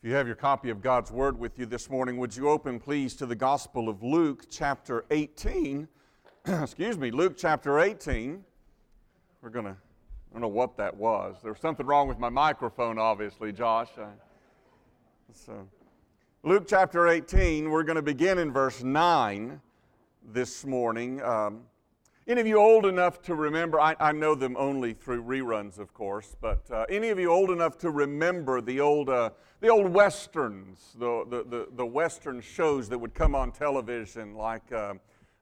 If you have your copy of God's Word with you this morning, would you open, please, to the Gospel of Luke, chapter 18? Excuse me, Luke, chapter 18. We're going to, I don't know what that was. There was something wrong with my microphone, obviously, Josh. I, so, Luke, chapter 18, we're going to begin in verse 9 this morning. Um, any of you old enough to remember? I, I, know them only through reruns, of course, but uh, any of you old enough to remember the old, uh, the old westerns, the, the, the, the, western shows that would come on television, like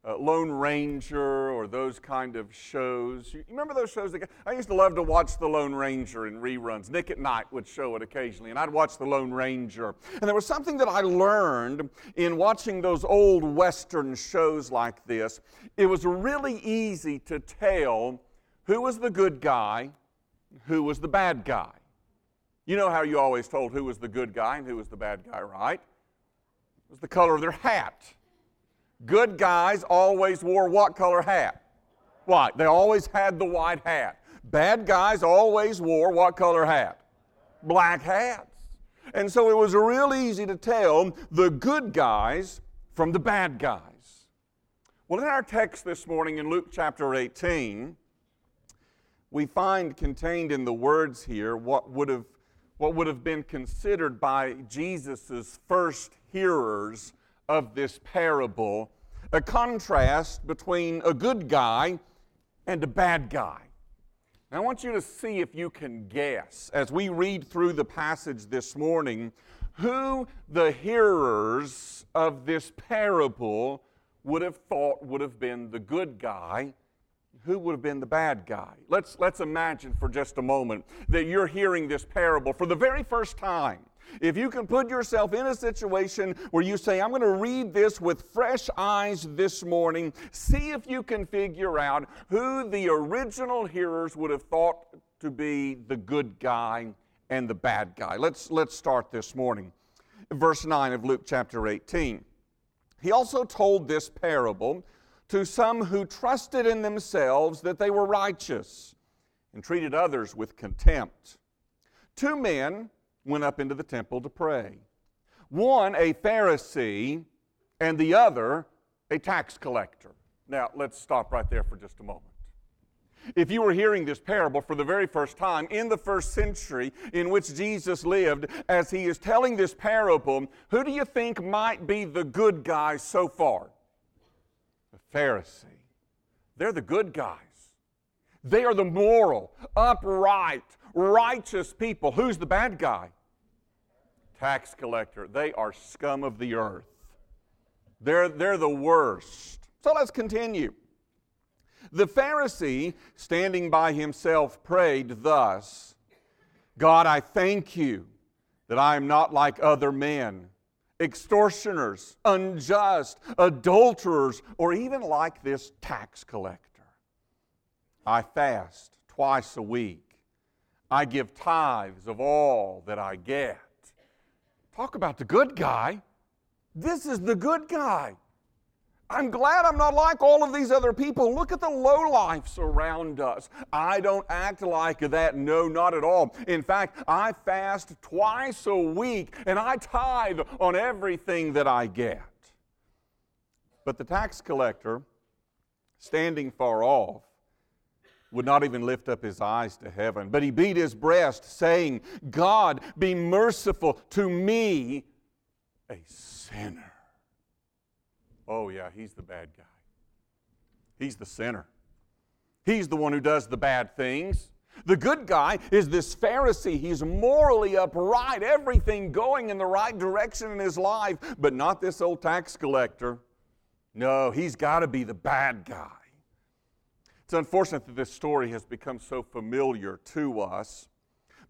uh, Lone Ranger or those kind of shows. You remember those shows? That, I used to love to watch The Lone Ranger in reruns. Nick at Nite would show it occasionally, and I'd watch The Lone Ranger. And there was something that I learned in watching those old Western shows like this. It was really easy to tell who was the good guy, who was the bad guy. You know how you always told who was the good guy and who was the bad guy, right? It was the color of their hat. Good guys always wore what color hat? White. They always had the white hat. Bad guys always wore what color hat? Black hats. And so it was real easy to tell the good guys from the bad guys. Well, in our text this morning in Luke chapter 18, we find contained in the words here what would have, what would have been considered by Jesus' first hearers of this parable a contrast between a good guy and a bad guy. Now, I want you to see if you can guess, as we read through the passage this morning, who the hearers of this parable would have thought would have been the good guy, who would have been the bad guy. Let's, let's imagine for just a moment that you're hearing this parable for the very first time. If you can put yourself in a situation where you say, I'm going to read this with fresh eyes this morning, see if you can figure out who the original hearers would have thought to be the good guy and the bad guy. Let's, let's start this morning. Verse 9 of Luke chapter 18. He also told this parable to some who trusted in themselves that they were righteous and treated others with contempt. Two men went up into the temple to pray. One, a Pharisee, and the other, a tax collector. Now, let's stop right there for just a moment. If you were hearing this parable for the very first time in the first century in which Jesus lived, as he is telling this parable, who do you think might be the good guys so far? The Pharisee. They're the good guys. They are the moral, upright, righteous people. Who's the bad guy? Tax collector. They are scum of the earth. They're, they're the worst. So let's continue. The Pharisee, standing by himself, prayed thus God, I thank you that I am not like other men, extortioners, unjust, adulterers, or even like this tax collector. I fast twice a week. I give tithes of all that I get. Talk about the good guy. This is the good guy. I'm glad I'm not like all of these other people. Look at the lowlifes around us. I don't act like that. No, not at all. In fact, I fast twice a week and I tithe on everything that I get. But the tax collector, standing far off, would not even lift up his eyes to heaven, but he beat his breast, saying, God, be merciful to me, a sinner. Oh, yeah, he's the bad guy. He's the sinner. He's the one who does the bad things. The good guy is this Pharisee. He's morally upright, everything going in the right direction in his life, but not this old tax collector. No, he's got to be the bad guy. It's unfortunate that this story has become so familiar to us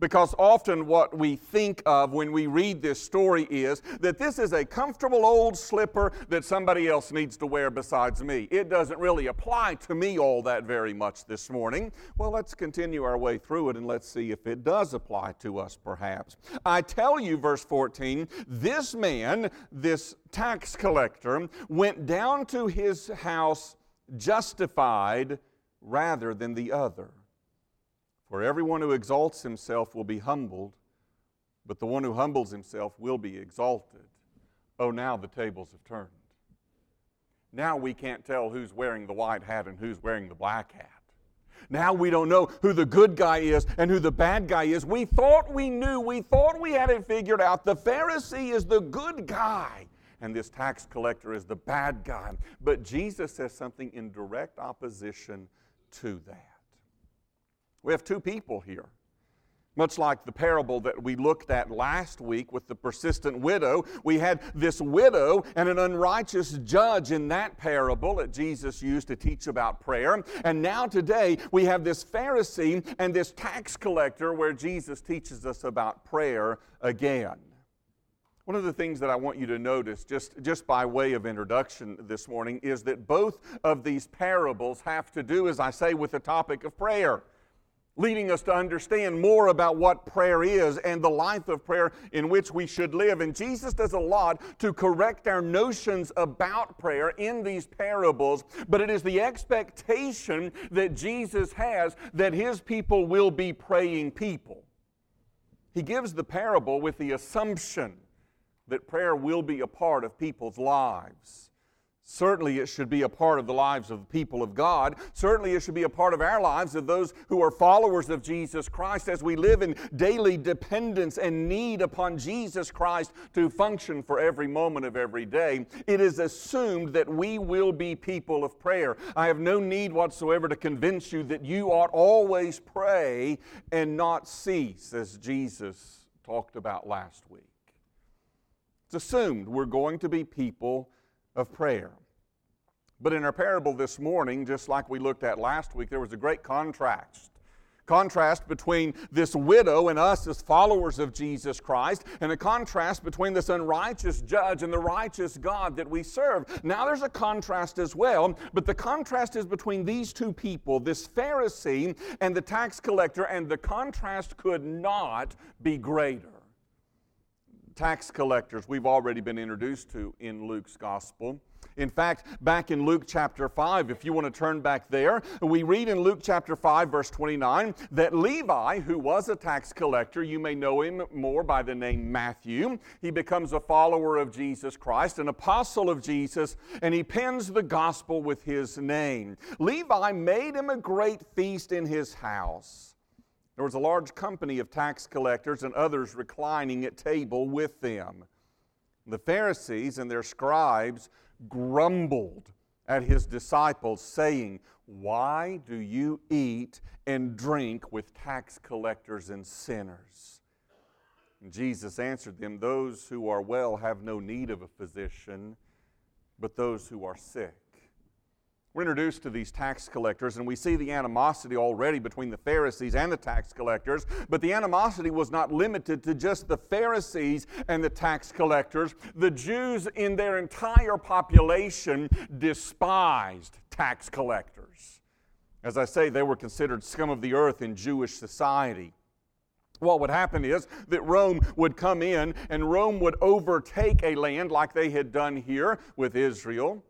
because often what we think of when we read this story is that this is a comfortable old slipper that somebody else needs to wear besides me. It doesn't really apply to me all that very much this morning. Well, let's continue our way through it and let's see if it does apply to us perhaps. I tell you, verse 14, this man, this tax collector, went down to his house justified rather than the other. For everyone who exalts himself will be humbled, but the one who humbles himself will be exalted. Oh, now the tables have turned. Now we can't tell who's wearing the white hat and who's wearing the black hat. Now we don't know who the good guy is and who the bad guy is. We thought we knew, we thought we had it figured out. The Pharisee is the good guy, and this tax collector is the bad guy. But Jesus says something in direct opposition to that. We have two people here. Much like the parable that we looked at last week with the persistent widow, we had this widow and an unrighteous judge in that parable that Jesus used to teach about prayer. And now today we have this Pharisee and this tax collector where Jesus teaches us about prayer again. One of the things that I want you to notice, just, just by way of introduction this morning, is that both of these parables have to do, as I say, with the topic of prayer leading us to understand more about what prayer is and the life of prayer in which we should live. And Jesus does a lot to correct our notions about prayer in these parables, but it is the expectation that Jesus has that his people will be praying people. He gives the parable with the assumption that prayer will be a part of people's lives. Certainly, it should be a part of the lives of the people of God. Certainly, it should be a part of our lives of those who are followers of Jesus Christ as we live in daily dependence and need upon Jesus Christ to function for every moment of every day. It is assumed that we will be people of prayer. I have no need whatsoever to convince you that you ought always pray and not cease, as Jesus talked about last week. Assumed we're going to be people of prayer. But in our parable this morning, just like we looked at last week, there was a great contrast. Contrast between this widow and us as followers of Jesus Christ, and a contrast between this unrighteous judge and the righteous God that we serve. Now there's a contrast as well, but the contrast is between these two people, this Pharisee and the tax collector, and the contrast could not be greater tax collectors we've already been introduced to in Luke's gospel. In fact, back in Luke chapter 5, if you want to turn back there, we read in Luke chapter 5, verse 29, that Levi, who was a tax collector, you may know him more by the name Matthew, he becomes a follower of Jesus Christ, an apostle of Jesus, and he pens the gospel with his name. Levi made him a great feast in his house. There was a large company of tax collectors and others reclining at table with them. The Pharisees and their scribes grumbled at his disciples, saying, Why do you eat and drink with tax collectors and sinners? And Jesus answered them, Those who are well have no need of a physician, but those who are sick. We're introduced to these tax collectors, and we see the animosity already between the Pharisees and the tax collectors. But the animosity was not limited to just the Pharisees and the tax collectors. The Jews, in their entire population, despised tax collectors. As I say, they were considered scum of the earth in Jewish society. What would happen is that Rome would come in and Rome would overtake a land like they had done here with Israel.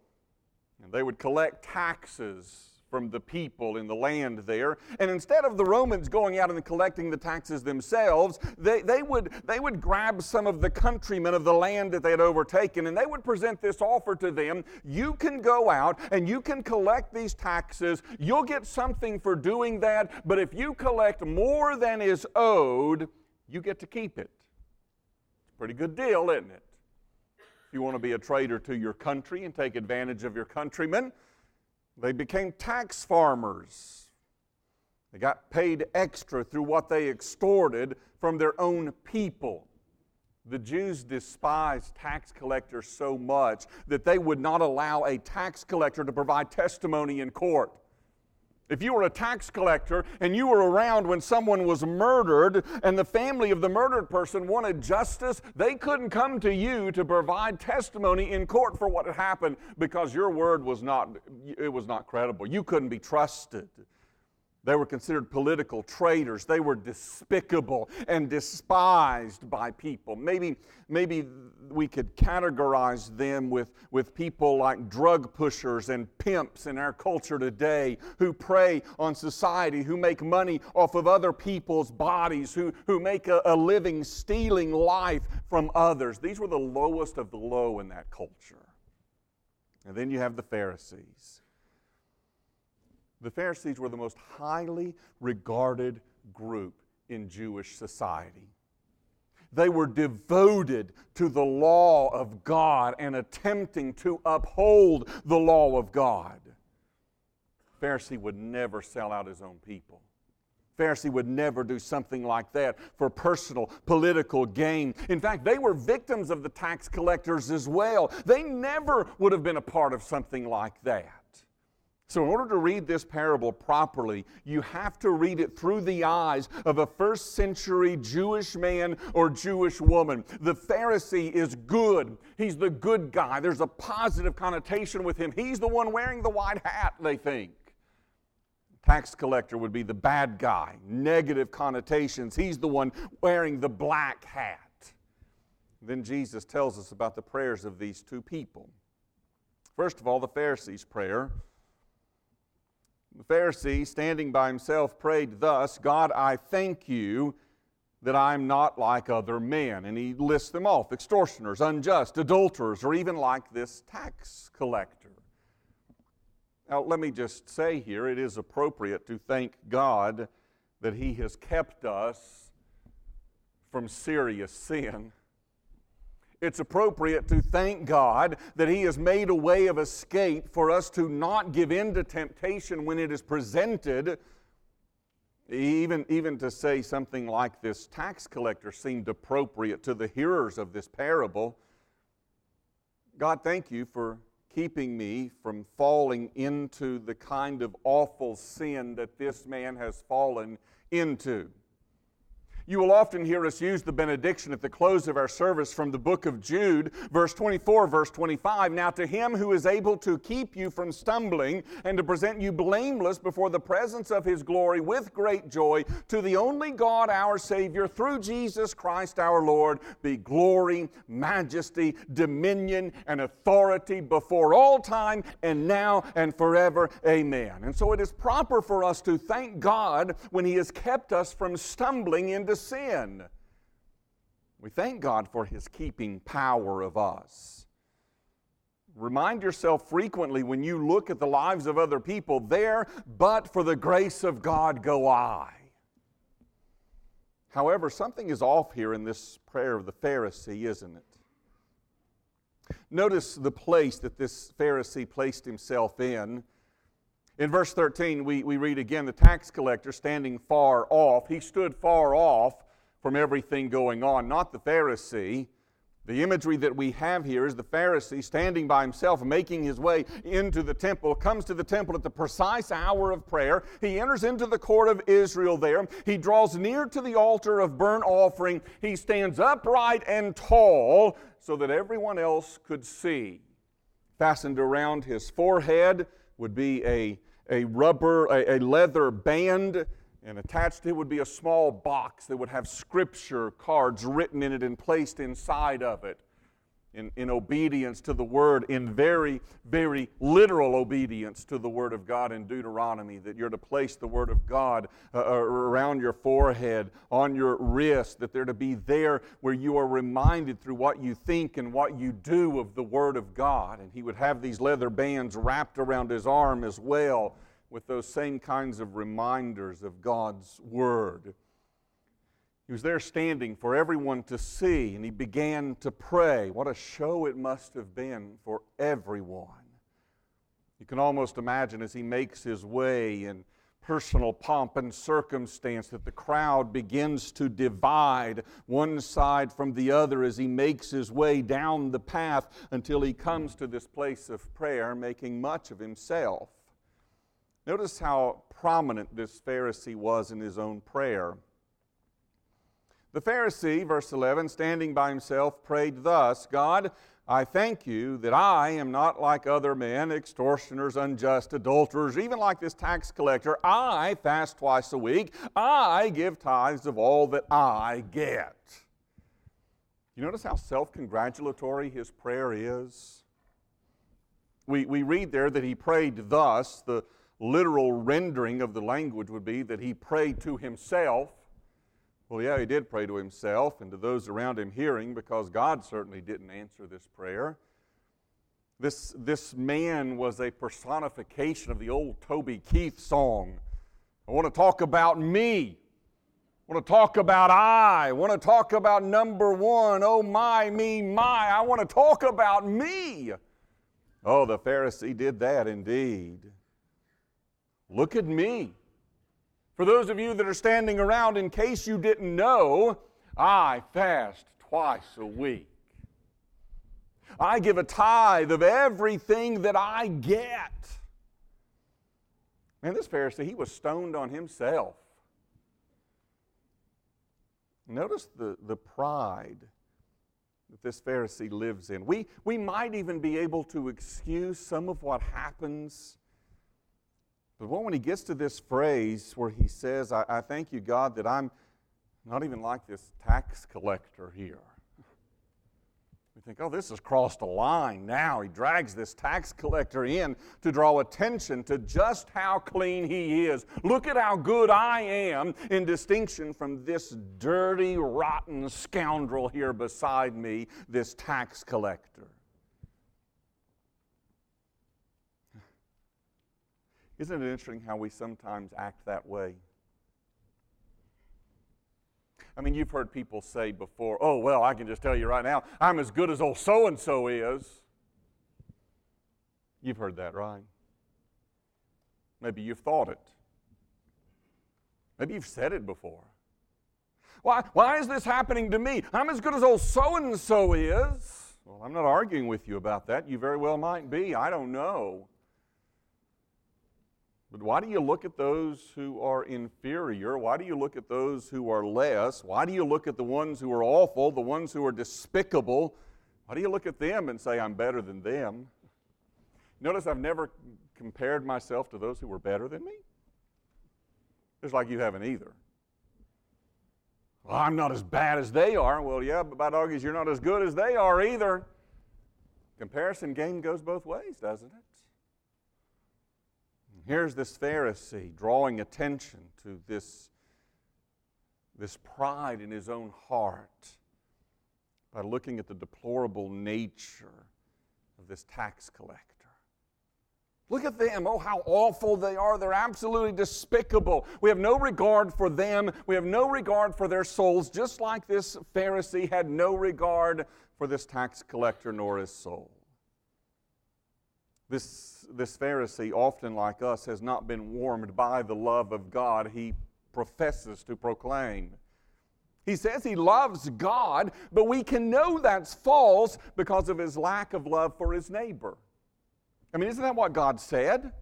And they would collect taxes from the people in the land there. And instead of the Romans going out and collecting the taxes themselves, they, they, would, they would grab some of the countrymen of the land that they had overtaken and they would present this offer to them. You can go out and you can collect these taxes. You'll get something for doing that, but if you collect more than is owed, you get to keep it. It's a pretty good deal, isn't it? You want to be a traitor to your country and take advantage of your countrymen, they became tax farmers. They got paid extra through what they extorted from their own people. The Jews despised tax collectors so much that they would not allow a tax collector to provide testimony in court. If you were a tax collector and you were around when someone was murdered and the family of the murdered person wanted justice, they couldn't come to you to provide testimony in court for what had happened because your word was not it was not credible. You couldn't be trusted. They were considered political traitors. They were despicable and despised by people. Maybe, maybe we could categorize them with, with people like drug pushers and pimps in our culture today who prey on society, who make money off of other people's bodies, who, who make a, a living stealing life from others. These were the lowest of the low in that culture. And then you have the Pharisees. The Pharisees were the most highly regarded group in Jewish society. They were devoted to the law of God and attempting to uphold the law of God. Pharisee would never sell out his own people. Pharisee would never do something like that for personal political gain. In fact, they were victims of the tax collectors as well. They never would have been a part of something like that. So, in order to read this parable properly, you have to read it through the eyes of a first century Jewish man or Jewish woman. The Pharisee is good. He's the good guy. There's a positive connotation with him. He's the one wearing the white hat, they think. Tax collector would be the bad guy, negative connotations. He's the one wearing the black hat. Then Jesus tells us about the prayers of these two people. First of all, the Pharisee's prayer. The Pharisee, standing by himself, prayed thus God, I thank you that I'm not like other men. And he lists them off extortioners, unjust, adulterers, or even like this tax collector. Now, let me just say here it is appropriate to thank God that He has kept us from serious sin. It's appropriate to thank God that He has made a way of escape for us to not give in to temptation when it is presented. Even, even to say something like this tax collector seemed appropriate to the hearers of this parable. God, thank you for keeping me from falling into the kind of awful sin that this man has fallen into. You will often hear us use the benediction at the close of our service from the book of Jude, verse 24, verse 25. Now, to him who is able to keep you from stumbling and to present you blameless before the presence of his glory with great joy, to the only God our Savior, through Jesus Christ our Lord, be glory, majesty, dominion, and authority before all time and now and forever. Amen. And so it is proper for us to thank God when he has kept us from stumbling into sin. We thank God for His keeping power of us. Remind yourself frequently when you look at the lives of other people, there, but for the grace of God go I. However, something is off here in this prayer of the Pharisee, isn't it? Notice the place that this Pharisee placed himself in. In verse 13, we, we read again the tax collector standing far off. He stood far off from everything going on, not the Pharisee. The imagery that we have here is the Pharisee standing by himself, making his way into the temple, comes to the temple at the precise hour of prayer. He enters into the court of Israel there. He draws near to the altar of burnt offering. He stands upright and tall so that everyone else could see. Fastened around his forehead would be a a rubber, a, a leather band, and attached to it would be a small box that would have scripture cards written in it and placed inside of it in, in obedience to the word, in very, very literal obedience to the word of God in Deuteronomy, that you're to place the word of God uh, uh, around your forehead, on your wrist, that they're to be there where you are reminded through what you think and what you do of the word of God. And he would have these leather bands wrapped around his arm as well with those same kinds of reminders of God's word. He was there standing for everyone to see, and he began to pray. What a show it must have been for everyone. You can almost imagine as he makes his way in personal pomp and circumstance that the crowd begins to divide one side from the other as he makes his way down the path until he comes to this place of prayer, making much of himself. Notice how prominent this Pharisee was in his own prayer. The Pharisee, verse 11, standing by himself, prayed thus God, I thank you that I am not like other men, extortioners, unjust, adulterers, even like this tax collector. I fast twice a week. I give tithes of all that I get. You notice how self congratulatory his prayer is? We, we read there that he prayed thus. The literal rendering of the language would be that he prayed to himself. Well, yeah, he did pray to himself and to those around him hearing because God certainly didn't answer this prayer. This, this man was a personification of the old Toby Keith song. I want to talk about me. I want to talk about I. I want to talk about number one. Oh, my, me, my. I want to talk about me. Oh, the Pharisee did that indeed. Look at me. For those of you that are standing around, in case you didn't know, I fast twice a week. I give a tithe of everything that I get. Man, this Pharisee, he was stoned on himself. Notice the, the pride that this Pharisee lives in. We, we might even be able to excuse some of what happens but when he gets to this phrase where he says, I, I thank you, God, that I'm not even like this tax collector here. We think, oh, this has crossed a line now. He drags this tax collector in to draw attention to just how clean he is. Look at how good I am in distinction from this dirty, rotten scoundrel here beside me, this tax collector. Isn't it interesting how we sometimes act that way? I mean, you've heard people say before, oh, well, I can just tell you right now, I'm as good as old so and so is. You've heard that, right? Maybe you've thought it. Maybe you've said it before. Why, why is this happening to me? I'm as good as old so and so is. Well, I'm not arguing with you about that. You very well might be. I don't know. But why do you look at those who are inferior? Why do you look at those who are less? Why do you look at the ones who are awful, the ones who are despicable? Why do you look at them and say, I'm better than them? Notice I've never compared myself to those who were better than me. Just like you haven't either. Well, I'm not as bad as they are. Well, yeah, but by doggies, you're not as good as they are either. Comparison game goes both ways, doesn't it? Here's this Pharisee drawing attention to this, this pride in his own heart by looking at the deplorable nature of this tax collector. Look at them. Oh, how awful they are. They're absolutely despicable. We have no regard for them. We have no regard for their souls, just like this Pharisee had no regard for this tax collector nor his soul. This, this Pharisee, often like us, has not been warmed by the love of God he professes to proclaim. He says he loves God, but we can know that's false because of his lack of love for his neighbor. I mean, isn't that what God said?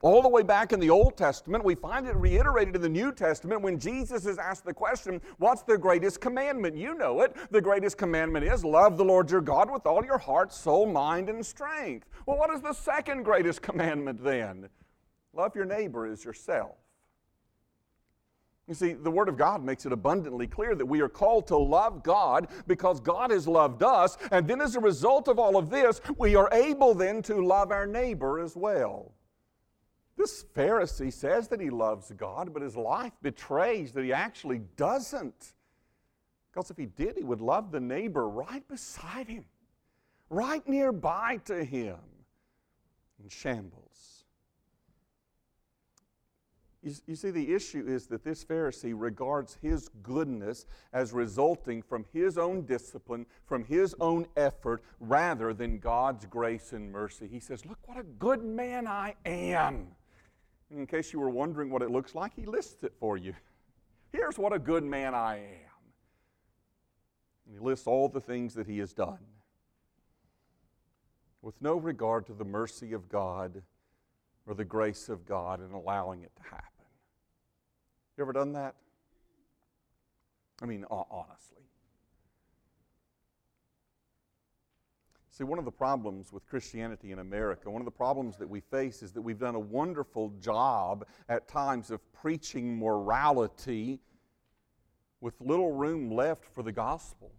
All the way back in the Old Testament, we find it reiterated in the New Testament when Jesus is asked the question, What's the greatest commandment? You know it. The greatest commandment is love the Lord your God with all your heart, soul, mind, and strength. Well, what is the second greatest commandment then? Love your neighbor as yourself. You see, the Word of God makes it abundantly clear that we are called to love God because God has loved us, and then as a result of all of this, we are able then to love our neighbor as well. This Pharisee says that he loves God, but his life betrays that he actually doesn't. Because if he did, he would love the neighbor right beside him, right nearby to him, in shambles. You, you, see, the issue is that this Pharisee regards his goodness as resulting from his own discipline, from his own effort, rather than God's grace and mercy. He says, Look what a good man I am. In case you were wondering what it looks like, he lists it for you. Here's what a good man I am. And he lists all the things that he has done with no regard to the mercy of God or the grace of God in allowing it to happen. You ever done that? I mean, honestly. See, one of the problems with Christianity in America, one of the problems that we face is that we've done a wonderful job at times of preaching morality with little room left for the gospel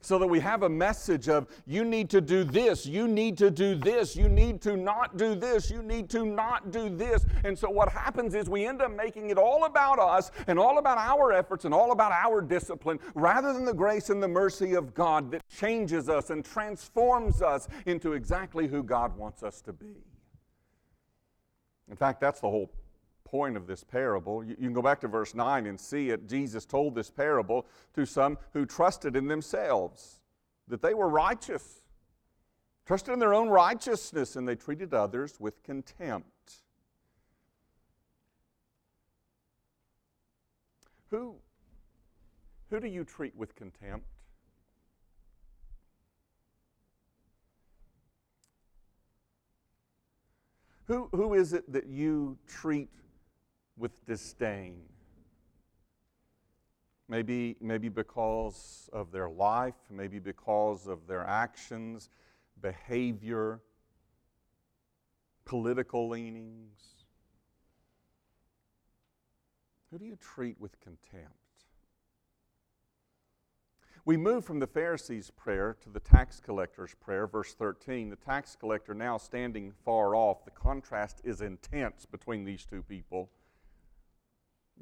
so that we have a message of you need to do this, you need to do this, you need to not do this, you need to not do this. And so what happens is we end up making it all about us and all about our efforts and all about our discipline rather than the grace and the mercy of God that changes us and transforms us into exactly who God wants us to be. In fact, that's the whole point of this parable. You, can go back to verse 9 and see it. Jesus told this parable to some who trusted in themselves, that they were righteous, trusted in their own righteousness, and they treated others with contempt. Who, who do you treat with contempt? Who, who is it that you treat with disdain. Maybe, maybe because of their life, maybe because of their actions, behavior, political leanings. Who do you treat with contempt? We move from the Pharisees' prayer to the tax collector's prayer, verse 13. The tax collector now standing far off. The contrast is intense between these two people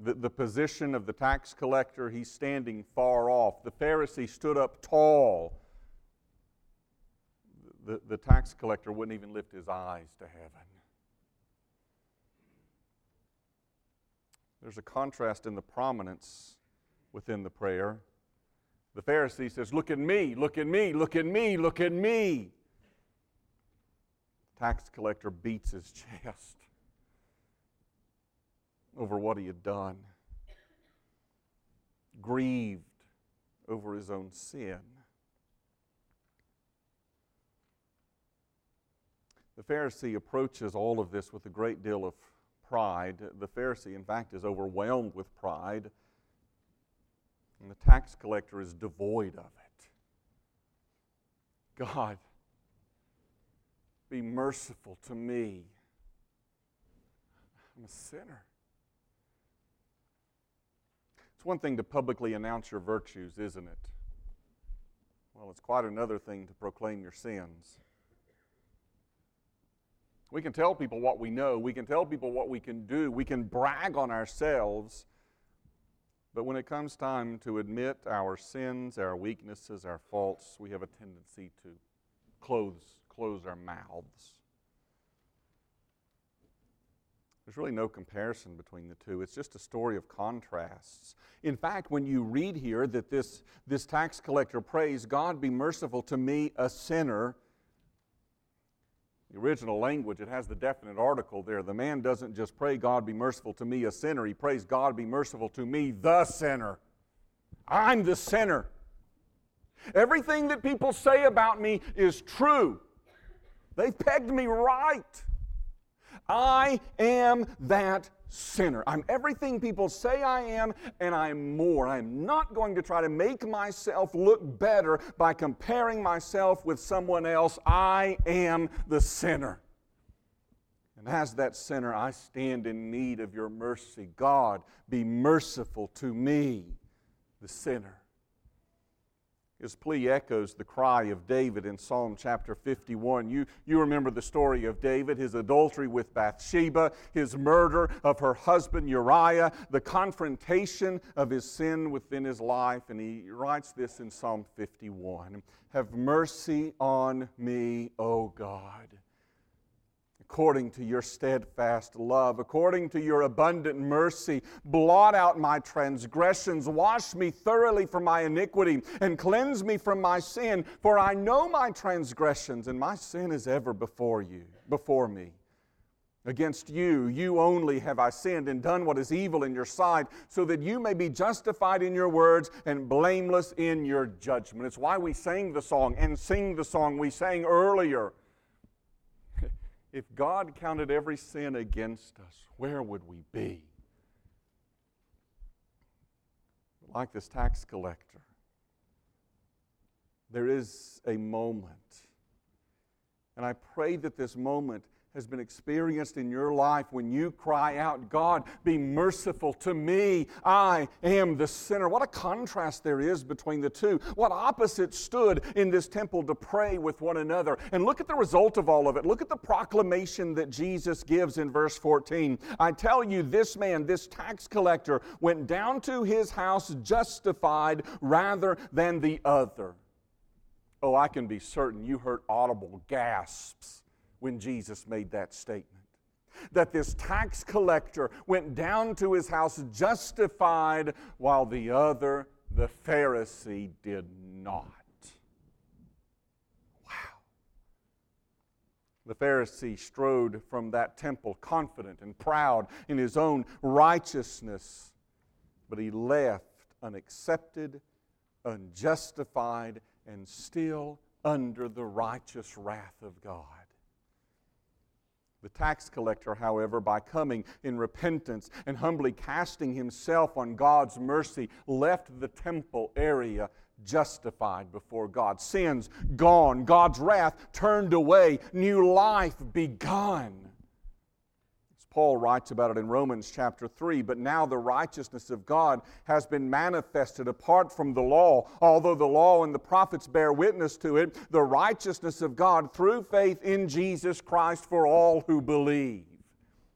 the, the position of the tax collector, he's standing far off. The Pharisee stood up tall. The, the tax collector wouldn't even lift his eyes to heaven. There's a contrast in the prominence within the prayer. The Pharisee says, Look at me, look at me, look at me, look at me. Tax collector beats his chest over what he had done, grieved over his own sin. The Pharisee approaches all of this with a great deal of pride. The Pharisee, in fact, is overwhelmed with pride, and the tax collector is devoid of it. God, be merciful to me. I'm a sinner. It's one thing to publicly announce your virtues, isn't it? Well, it's quite another thing to proclaim your sins. We can tell people what we know, we can tell people what we can do, we can brag on ourselves. But when it comes time to admit our sins, our weaknesses, our faults, we have a tendency to close, close our mouths. There's really no comparison between the two. It's just a story of contrasts. In fact, when you read here that this, this tax collector prays, God be merciful to me, a sinner, the original language, it has the definite article there. The man doesn't just pray, God be merciful to me, a sinner. He prays, God be merciful to me, the sinner. I'm the sinner. Everything that people say about me is true. They've pegged me right. I am that sinner. I'm everything people say I am, and I'm more. I'm not going to try to make myself look better by comparing myself with someone else. I am the sinner. And as that sinner, I stand in need of your mercy. God, be merciful to me, the sinner. His plea echoes the cry of David in Psalm chapter 51. You, you remember the story of David, his adultery with Bathsheba, his murder of her husband Uriah, the confrontation of his sin within his life. And he writes this in Psalm 51 Have mercy on me, O God according to your steadfast love, according to your abundant mercy. Blot out my transgressions, wash me thoroughly from my iniquity, and cleanse me from my sin. For I know my transgressions, and my sin is ever before you, before me. Against you, you only have I sinned and done what is evil in your sight, so that you may be justified in your words and blameless in your judgment. It's why we sang the song and sing the song we sang earlier if God counted every sin against us, where would we be? Like this tax collector, there is a moment. And I pray that this moment has been experienced in your life when you cry out, God, be merciful to me. I am the sinner. What a contrast there is between the two. What opposites stood in this temple to pray with one another. And look at the result of all of it. Look at the proclamation that Jesus gives in verse 14. I tell you, this man, this tax collector, went down to his house justified rather than the other. Oh, I can be certain you heard audible gasps when Jesus made that statement. That this tax collector went down to his house justified, while the other, the Pharisee, did not. Wow. The Pharisee strode from that temple confident and proud in his own righteousness, but he left unaccepted, unjustified, and still under the righteous wrath of God. The tax collector, however, by coming in repentance and humbly casting himself on God's mercy, left the temple area justified before God. Sins gone, God's wrath turned away, new life begun. Paul writes about it in Romans chapter 3. But now the righteousness of God has been manifested apart from the law. Although the law and the prophets bear witness to it, the righteousness of God through faith in Jesus Christ for all who believe.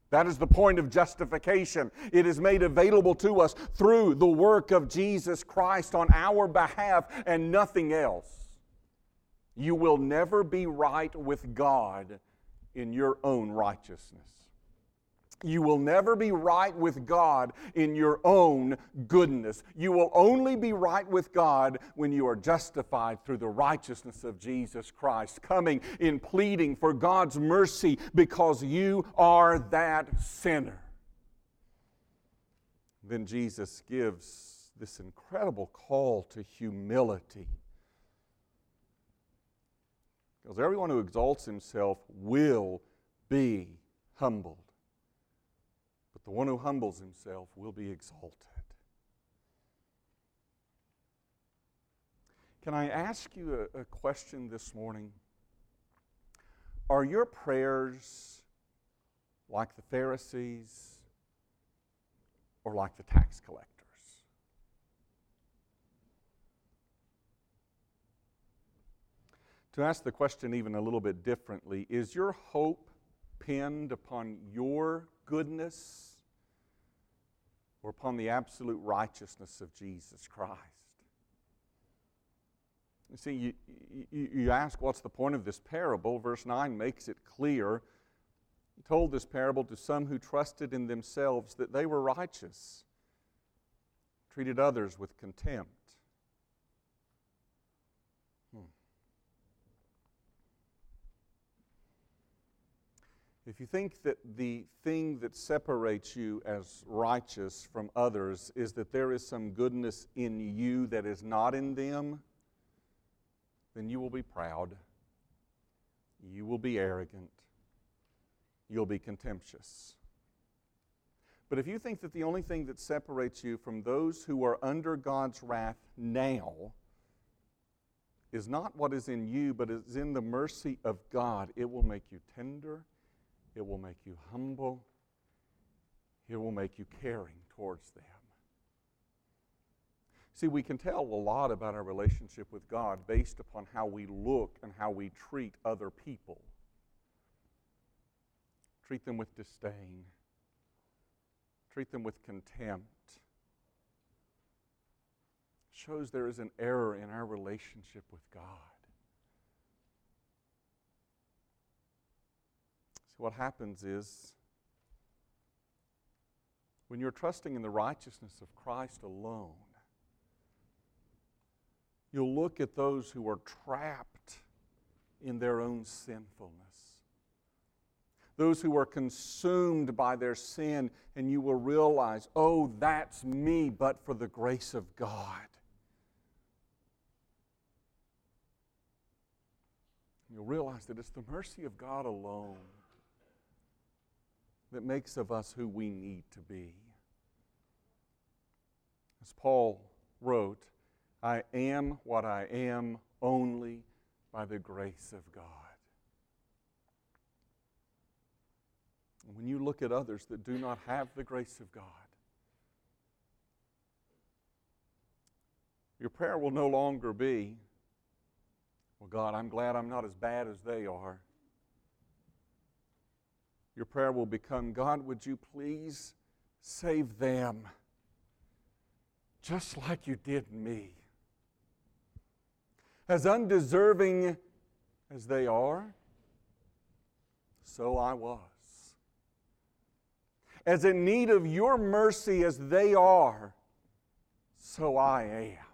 That is the point of justification. It is made available to us through the work of Jesus Christ on our behalf and nothing else. You will never be right with God in your own righteousness. You will never be right with God in your own goodness. You will only be right with God when you are justified through the righteousness of Jesus Christ, coming in pleading for God's mercy because you are that sinner. Then Jesus gives this incredible call to humility. Because everyone who exalts himself will be humbled the one who humbles himself will be exalted. Can I ask you a, a question this morning? Are your prayers like the Pharisees or like the tax collectors? To ask the question even a little bit differently, is your hope pinned upon your goodness or upon the absolute righteousness of Jesus Christ. You see, you, you, you, ask what's the point of this parable. Verse 9 makes it clear. He told this parable to some who trusted in themselves that they were righteous, treated others with contempt. If you think that the thing that separates you as righteous from others is that there is some goodness in you that is not in them, then you will be proud. You will be arrogant. You'll be contemptuous. But if you think that the only thing that separates you from those who are under God's wrath now is not what is in you, but is in the mercy of God, it will make you tender it will make you humble. It will make you caring towards them. See, we can tell a lot about our relationship with God based upon how we look and how we treat other people. Treat them with disdain, treat them with contempt. Shows there is an error in our relationship with God. What happens is when you're trusting in the righteousness of Christ alone, you'll look at those who are trapped in their own sinfulness, those who are consumed by their sin, and you will realize, oh, that's me, but for the grace of God. You'll realize that it's the mercy of God alone that makes of us who we need to be. As Paul wrote, I am what I am only by the grace of God. When you look at others that do not have the grace of God, your prayer will no longer be, Well, God, I'm glad I'm not as bad as they are. Your prayer will become, God, would you please save them just like you did me? As undeserving as they are, so I was. As in need of your mercy as they are, so I am.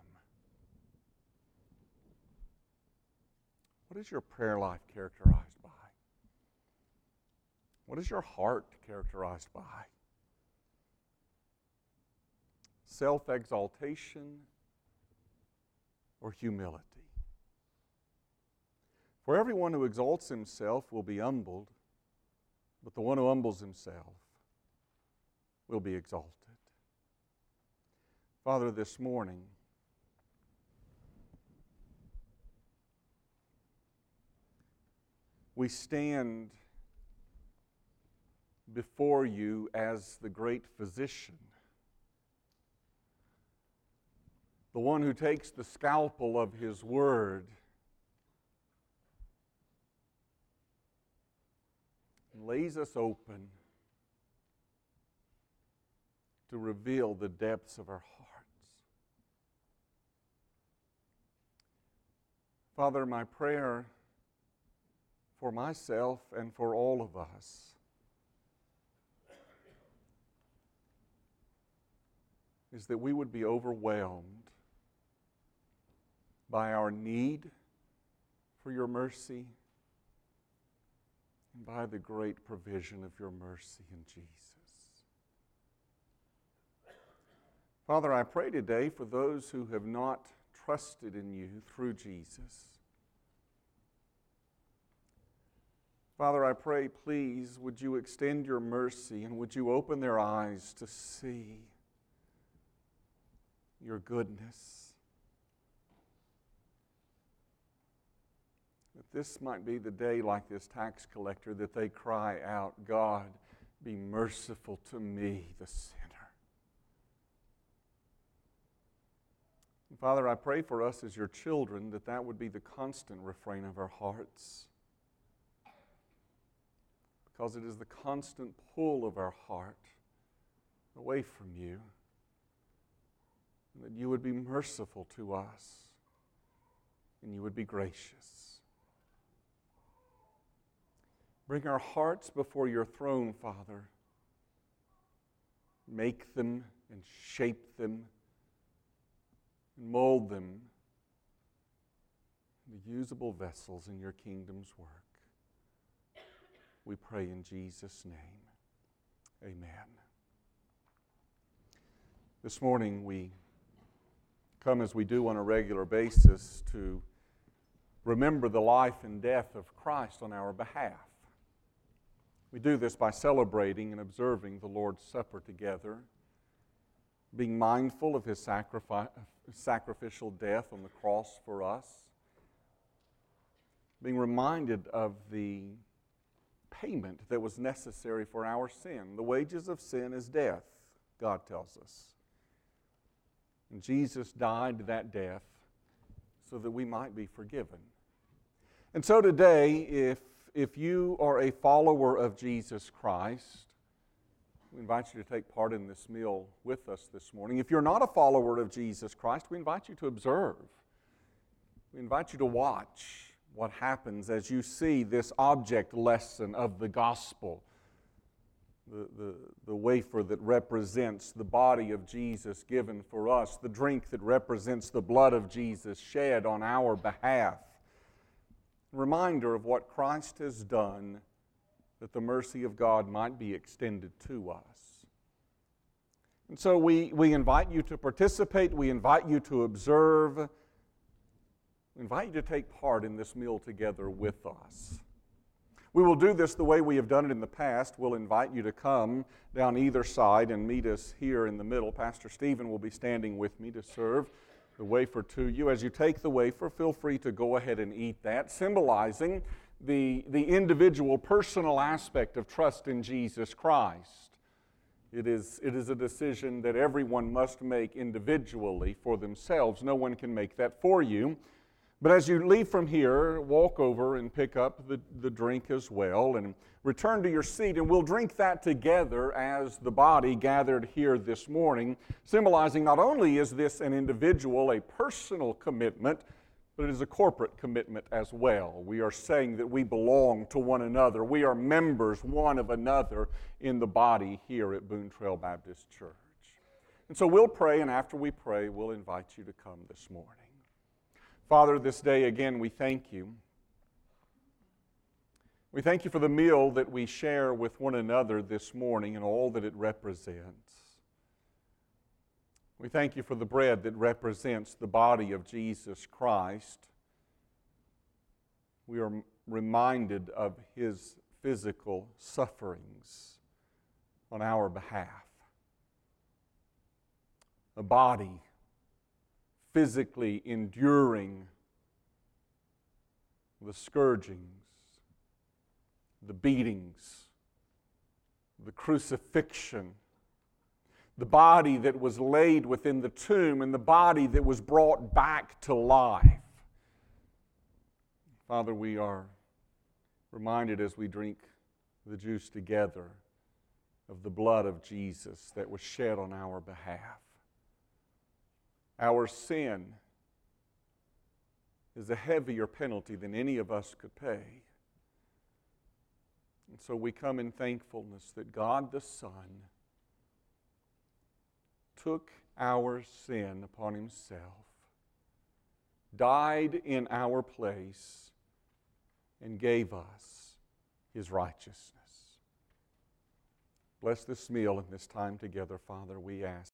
What is your prayer life characterized? What is your heart characterized by? Self exaltation or humility? For everyone who exalts himself will be humbled, but the one who humbles himself will be exalted. Father, this morning, we stand before you as the great physician, the one who takes the scalpel of his word and lays us open to reveal the depths of our hearts. Father, my prayer for myself and for all of us is that we would be overwhelmed by our need for your mercy and by the great provision of your mercy in Jesus. Father, I pray today for those who have not trusted in you through Jesus. Father, I pray, please, would you extend your mercy and would you open their eyes to see your goodness. That this might be the day, like this tax collector, that they cry out, God, be merciful to me, the sinner. And Father, I pray for us as your children that that would be the constant refrain of our hearts. Because it is the constant pull of our heart away from you that you would be merciful to us and you would be gracious. Bring our hearts before your throne, Father. Make them and shape them and mold them into usable vessels in your kingdom's work. We pray in Jesus' name. Amen. This morning we come as we do on a regular basis to remember the life and death of Christ on our behalf. We do this by celebrating and observing the Lord's Supper together, being mindful of his sacrifice, sacrificial death on the cross for us, being reminded of the payment that was necessary for our sin. The wages of sin is death, God tells us. And Jesus died that death so that we might be forgiven. And so today, if, if you are a follower of Jesus Christ, we invite you to take part in this meal with us this morning. If you're not a follower of Jesus Christ, we invite you to observe. We invite you to watch what happens as you see this object lesson of the gospel the, the, the wafer that represents the body of Jesus given for us, the drink that represents the blood of Jesus shed on our behalf. Reminder of what Christ has done that the mercy of God might be extended to us. And so we, we invite you to participate, we invite you to observe, we invite you to take part in this meal together with us. We will do this the way we have done it in the past. We'll invite you to come down either side and meet us here in the middle. Pastor Stephen will be standing with me to serve the wafer to you. As you take the wafer, feel free to go ahead and eat that, symbolizing the, the individual, personal aspect of trust in Jesus Christ. It is, it is a decision that everyone must make individually for themselves. No one can make that for you. But as you leave from here, walk over and pick up the, the drink as well and return to your seat, and we'll drink that together as the body gathered here this morning, symbolizing not only is this an individual, a personal commitment, but it is a corporate commitment as well. We are saying that we belong to one another. We are members one of another in the body here at Boone Trail Baptist Church. And so we'll pray, and after we pray, we'll invite you to come this morning. Father, this day again, we thank you. We thank you for the meal that we share with one another this morning and all that it represents. We thank you for the bread that represents the body of Jesus Christ. We are reminded of his physical sufferings on our behalf. A body physically enduring the scourgings, the beatings, the crucifixion, the body that was laid within the tomb, and the body that was brought back to life. Father, we are reminded as we drink the juice together of the blood of Jesus that was shed on our behalf. Our sin is a heavier penalty than any of us could pay. And so we come in thankfulness that God the Son took our sin upon himself, died in our place, and gave us his righteousness. Bless this meal and this time together, Father, we ask.